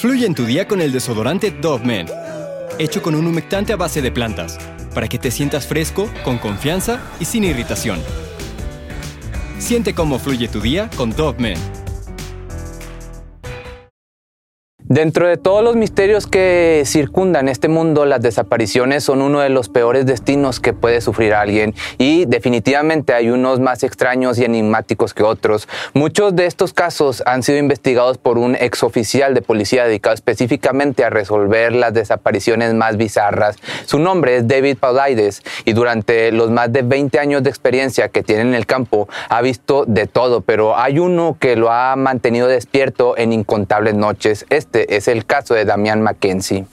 Fluye en tu día con el desodorante Dove Men, hecho con un humectante a base de plantas, para que te sientas fresco, con confianza y sin irritación. Siente cómo fluye tu día con Dove Men. Dentro de todos los misterios que circundan este mundo, las desapariciones son uno de los peores destinos que puede sufrir alguien y definitivamente hay unos más extraños y enigmáticos que otros. Muchos de estos casos han sido investigados por un exoficial de policía dedicado específicamente a resolver las desapariciones más bizarras. Su nombre es David Paulides y durante los más de 20 años de experiencia que tiene en el campo ha visto de todo, pero hay uno que lo ha mantenido despierto en incontables noches. Este es el caso de Damián Mackenzie.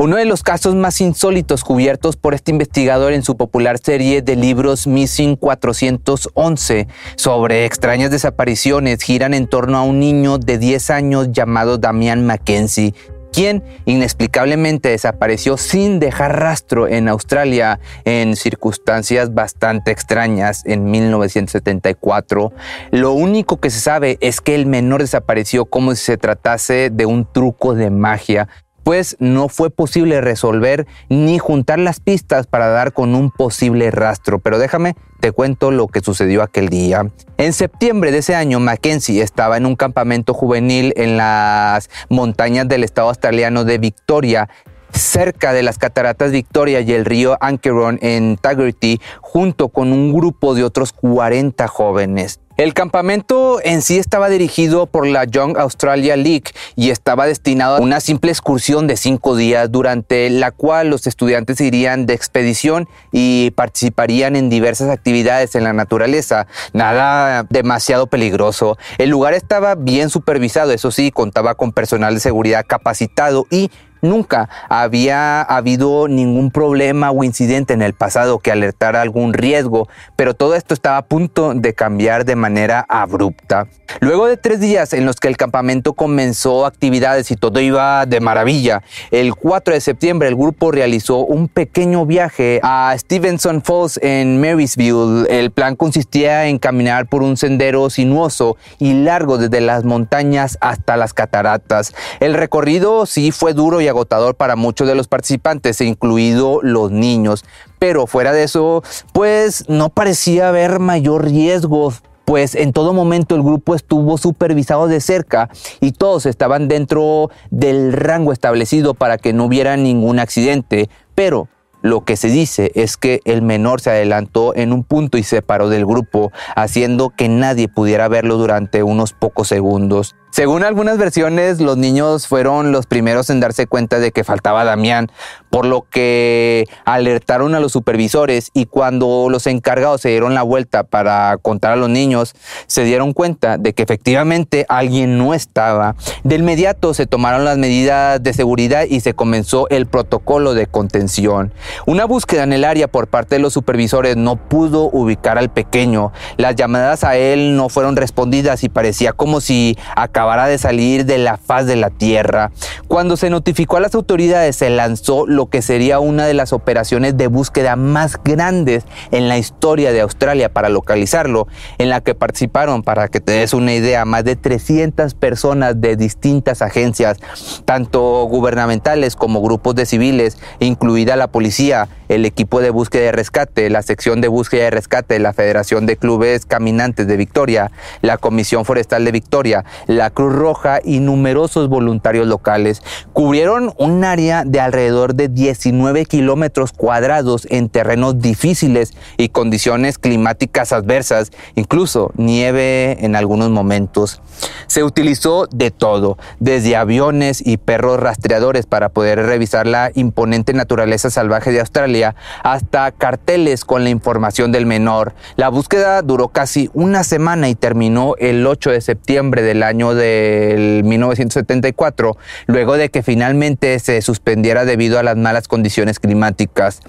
Uno de los casos más insólitos cubiertos por este investigador en su popular serie de libros Missing 411 sobre extrañas desapariciones giran en torno a un niño de 10 años llamado Damian Mackenzie, quien inexplicablemente desapareció sin dejar rastro en Australia en circunstancias bastante extrañas en 1974. Lo único que se sabe es que el menor desapareció como si se tratase de un truco de magia pues no fue posible resolver ni juntar las pistas para dar con un posible rastro. Pero déjame, te cuento lo que sucedió aquel día. En septiembre de ese año, Mackenzie estaba en un campamento juvenil en las montañas del estado australiano de Victoria cerca de las cataratas Victoria y el río Ankeron en Taggerty, junto con un grupo de otros 40 jóvenes. El campamento en sí estaba dirigido por la Young Australia League y estaba destinado a una simple excursión de cinco días durante la cual los estudiantes irían de expedición y participarían en diversas actividades en la naturaleza. Nada demasiado peligroso. El lugar estaba bien supervisado, eso sí, contaba con personal de seguridad capacitado y Nunca había habido ningún problema o incidente en el pasado que alertara algún riesgo, pero todo esto estaba a punto de cambiar de manera abrupta. Luego de tres días en los que el campamento comenzó actividades y todo iba de maravilla, el 4 de septiembre el grupo realizó un pequeño viaje a Stevenson Falls en Marysville. El plan consistía en caminar por un sendero sinuoso y largo desde las montañas hasta las cataratas. El recorrido sí fue duro y agotador para muchos de los participantes, incluido los niños. Pero fuera de eso, pues no parecía haber mayor riesgo pues en todo momento el grupo estuvo supervisado de cerca y todos estaban dentro del rango establecido para que no hubiera ningún accidente, pero lo que se dice es que el menor se adelantó en un punto y se paró del grupo, haciendo que nadie pudiera verlo durante unos pocos segundos. Según algunas versiones, los niños fueron los primeros en darse cuenta de que faltaba Damián, por lo que alertaron a los supervisores y cuando los encargados se dieron la vuelta para contar a los niños, se dieron cuenta de que efectivamente alguien no estaba. De inmediato se tomaron las medidas de seguridad y se comenzó el protocolo de contención. Una búsqueda en el área por parte de los supervisores no pudo ubicar al pequeño. Las llamadas a él no fueron respondidas y parecía como si acabara de salir de la faz de la tierra. Cuando se notificó a las autoridades se lanzó lo que sería una de las operaciones de búsqueda más grandes en la historia de Australia para localizarlo, en la que participaron, para que te des una idea, más de 300 personas de distintas agencias, tanto gubernamentales como grupos de civiles, incluida la policía, el equipo de búsqueda y rescate, la sección de búsqueda y rescate, la Federación de Clubes Caminantes de Victoria, la Comisión Forestal de Victoria, la la Cruz Roja y numerosos voluntarios locales. Cubrieron un área de alrededor de 19 kilómetros cuadrados en terrenos difíciles y condiciones climáticas adversas, incluso nieve en algunos momentos. Se utilizó de todo, desde aviones y perros rastreadores para poder revisar la imponente naturaleza salvaje de Australia, hasta carteles con la información del menor. La búsqueda duró casi una semana y terminó el 8 de septiembre del año del 1974, luego de que finalmente se suspendiera debido a las malas condiciones climáticas.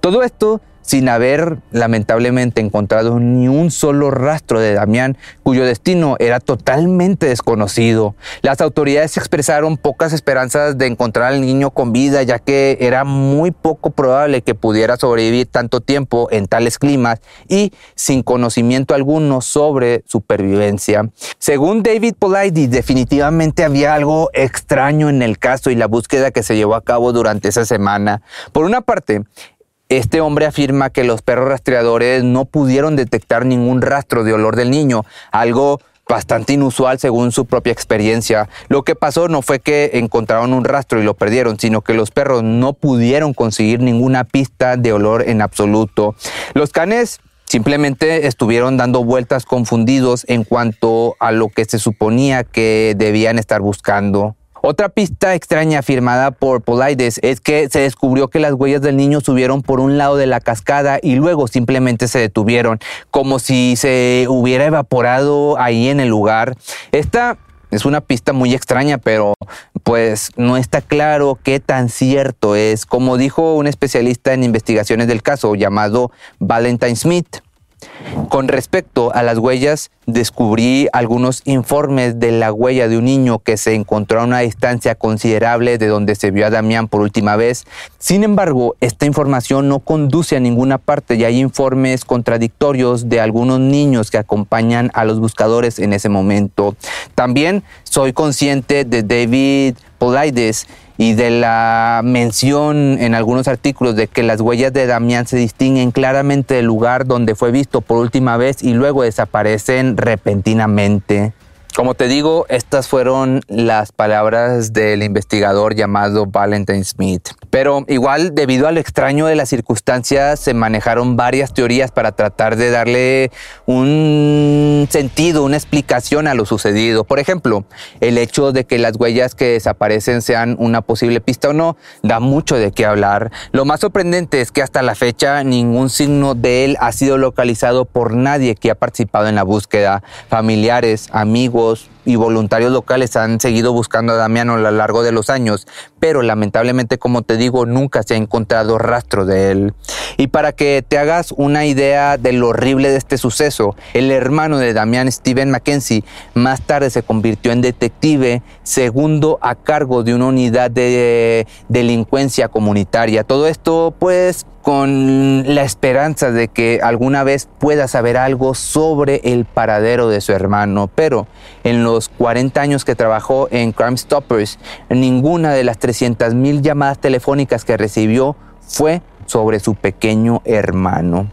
Todo esto sin haber lamentablemente encontrado ni un solo rastro de Damián, cuyo destino era totalmente desconocido. Las autoridades expresaron pocas esperanzas de encontrar al niño con vida, ya que era muy poco probable que pudiera sobrevivir tanto tiempo en tales climas y sin conocimiento alguno sobre supervivencia. Según David Polaides, definitivamente había algo extraño en el caso y la búsqueda que se llevó a cabo durante esa semana. Por una parte, este hombre afirma que los perros rastreadores no pudieron detectar ningún rastro de olor del niño, algo bastante inusual según su propia experiencia. Lo que pasó no fue que encontraron un rastro y lo perdieron, sino que los perros no pudieron conseguir ninguna pista de olor en absoluto. Los canes simplemente estuvieron dando vueltas confundidos en cuanto a lo que se suponía que debían estar buscando. Otra pista extraña afirmada por Polides es que se descubrió que las huellas del niño subieron por un lado de la cascada y luego simplemente se detuvieron, como si se hubiera evaporado ahí en el lugar. Esta es una pista muy extraña, pero pues no está claro qué tan cierto es. Como dijo un especialista en investigaciones del caso llamado Valentine Smith, con respecto a las huellas, descubrí algunos informes de la huella de un niño que se encontró a una distancia considerable de donde se vio a Damián por última vez. Sin embargo, esta información no conduce a ninguna parte y hay informes contradictorios de algunos niños que acompañan a los buscadores en ese momento. También soy consciente de David Polides y de la mención en algunos artículos de que las huellas de Damián se distinguen claramente del lugar donde fue visto por última vez y luego desaparecen repentinamente. Como te digo, estas fueron las palabras del investigador llamado Valentine Smith. Pero igual, debido al extraño de las circunstancias, se manejaron varias teorías para tratar de darle un sentido, una explicación a lo sucedido. Por ejemplo, el hecho de que las huellas que desaparecen sean una posible pista o no, da mucho de qué hablar. Lo más sorprendente es que hasta la fecha ningún signo de él ha sido localizado por nadie que ha participado en la búsqueda. Familiares, amigos, voz y voluntarios locales han seguido buscando a Damiano a lo largo de los años, pero lamentablemente, como te digo, nunca se ha encontrado rastro de él. Y para que te hagas una idea de lo horrible de este suceso, el hermano de Damián, Steven Mackenzie, más tarde se convirtió en detective segundo a cargo de una unidad de delincuencia comunitaria. Todo esto, pues, con la esperanza de que alguna vez pueda saber algo sobre el paradero de su hermano. Pero en los 40 años que trabajó en Crime Stoppers, ninguna de las 300.000 llamadas telefónicas que recibió fue sobre su pequeño hermano.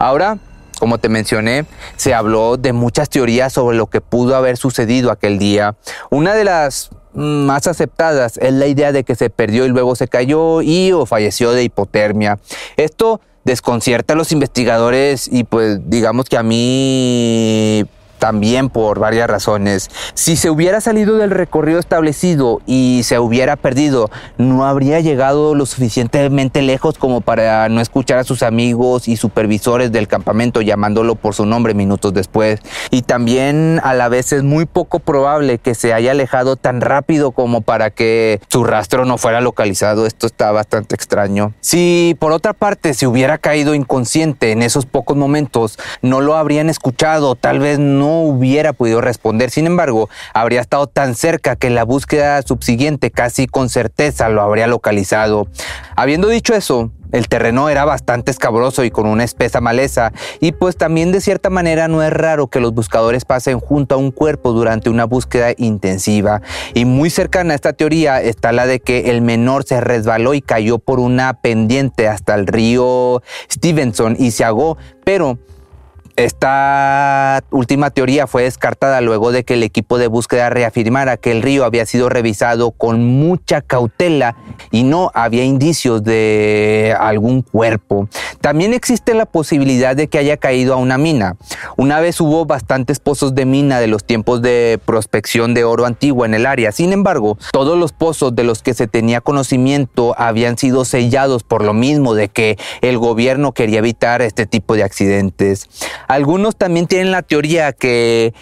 Ahora, como te mencioné, se habló de muchas teorías sobre lo que pudo haber sucedido aquel día. Una de las más aceptadas es la idea de que se perdió y luego se cayó y o falleció de hipotermia. Esto desconcierta a los investigadores y pues digamos que a mí también por varias razones. Si se hubiera salido del recorrido establecido y se hubiera perdido, no habría llegado lo suficientemente lejos como para no escuchar a sus amigos y supervisores del campamento llamándolo por su nombre minutos después. Y también a la vez es muy poco probable que se haya alejado tan rápido como para que su rastro no fuera localizado. Esto está bastante extraño. Si por otra parte se hubiera caído inconsciente en esos pocos momentos, no lo habrían escuchado, tal vez no hubiera podido responder. Sin embargo, habría estado tan cerca que la búsqueda subsiguiente casi con certeza lo habría localizado. Habiendo dicho eso, el terreno era bastante escabroso y con una espesa maleza, y pues también de cierta manera no es raro que los buscadores pasen junto a un cuerpo durante una búsqueda intensiva. Y muy cercana a esta teoría está la de que el menor se resbaló y cayó por una pendiente hasta el río Stevenson y se ahogó, pero Esta última teoría fue descartada luego de que el equipo de búsqueda reafirmara que el río había sido revisado con mucha cautela y no había indicios de algún cuerpo. También existe la posibilidad de que haya caído a una mina. Una vez hubo bastantes pozos de mina de los tiempos de prospección de oro antiguo en el área. Sin embargo, todos los pozos de los que se tenía conocimiento habían sido sellados por lo mismo de que el gobierno quería evitar este tipo de accidentes. Algunos también tienen la teoría que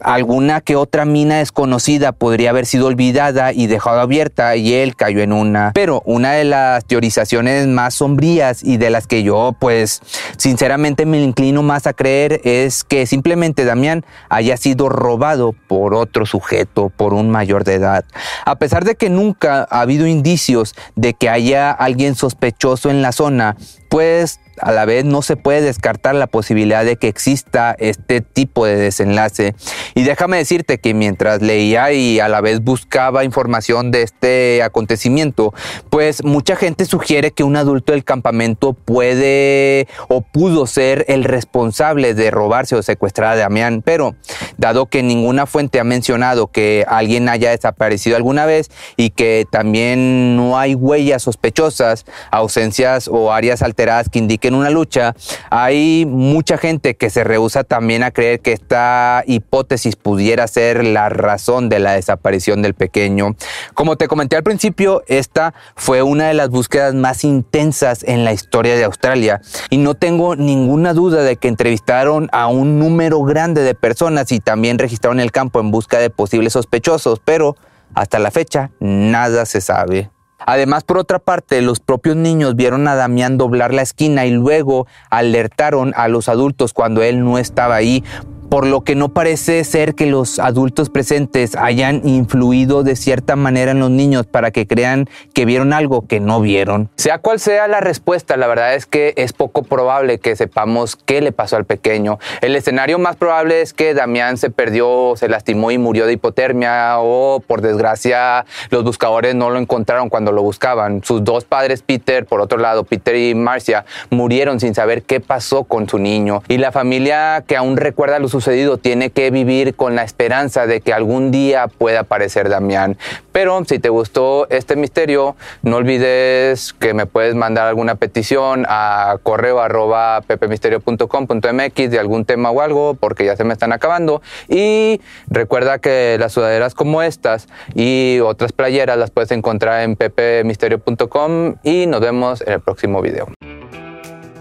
alguna que otra mina desconocida podría haber sido olvidada y dejada abierta y él cayó en una. Pero una de las teorizaciones más sombrías y de las que yo pues sinceramente me inclino más a creer es que simplemente Damián haya sido robado por otro sujeto, por un mayor de edad. A pesar de que nunca ha habido indicios de que haya alguien sospechoso en la zona, pues a la vez no se puede descartar la posibilidad de que exista este tipo de desenlace. Y déjame decirte que mientras leía y a la vez buscaba información de este acontecimiento, pues mucha gente sugiere que un adulto del campamento puede o pudo ser el responsable de robarse o secuestrar a Damián, pero dado que ninguna fuente ha mencionado que alguien haya desaparecido alguna vez y que también no hay huellas sospechosas, ausencias o áreas que indiquen en una lucha, hay mucha gente que se rehúsa también a creer que esta hipótesis pudiera ser la razón de la desaparición del pequeño. Como te comenté al principio, esta fue una de las búsquedas más intensas en la historia de Australia y no tengo ninguna duda de que entrevistaron a un número grande de personas y también registraron el campo en busca de posibles sospechosos, pero hasta la fecha nada se sabe. Además, por otra parte, los propios niños vieron a Damián doblar la esquina y luego alertaron a los adultos cuando él no estaba ahí por lo que no parece ser que los adultos presentes hayan influido de cierta manera en los niños para que crean que vieron algo que no vieron. Sea cual sea la respuesta, la verdad es que es poco probable que sepamos qué le pasó al pequeño. El escenario más probable es que Damián se perdió, se lastimó y murió de hipotermia o por desgracia los buscadores no lo encontraron cuando lo buscaban. Sus dos padres, Peter, por otro lado, Peter y Marcia, murieron sin saber qué pasó con su niño. Y la familia que aún recuerda los sucedido tiene que vivir con la esperanza de que algún día pueda aparecer Damián. Pero si te gustó este misterio, no olvides que me puedes mandar alguna petición a correo arroba pepemisterio.com.mx de algún tema o algo, porque ya se me están acabando. Y recuerda que las sudaderas como estas y otras playeras las puedes encontrar en pepemisterio.com y nos vemos en el próximo video.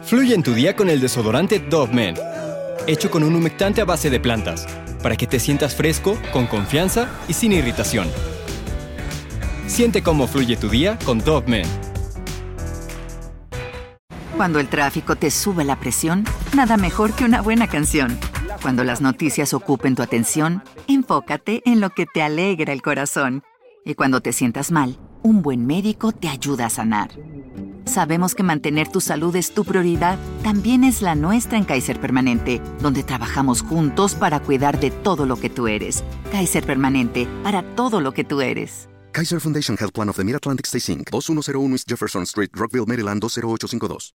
Fluye en tu día con el desodorante Dove Men hecho con un humectante a base de plantas, para que te sientas fresco, con confianza y sin irritación. Siente cómo fluye tu día con Dove Men. Cuando el tráfico te sube la presión, nada mejor que una buena canción. Cuando las noticias ocupen tu atención, enfócate en lo que te alegra el corazón. Y cuando te sientas mal, un buen médico te ayuda a sanar. Sabemos que mantener tu salud es tu prioridad, también es la nuestra en Kaiser Permanente, donde trabajamos juntos para cuidar de todo lo que tú eres. Kaiser Permanente, para todo lo que tú eres. Kaiser Foundation Health Plan of the Mid-Atlantic Stay Inc., 2101 East Jefferson Street, Rockville, Maryland 20852.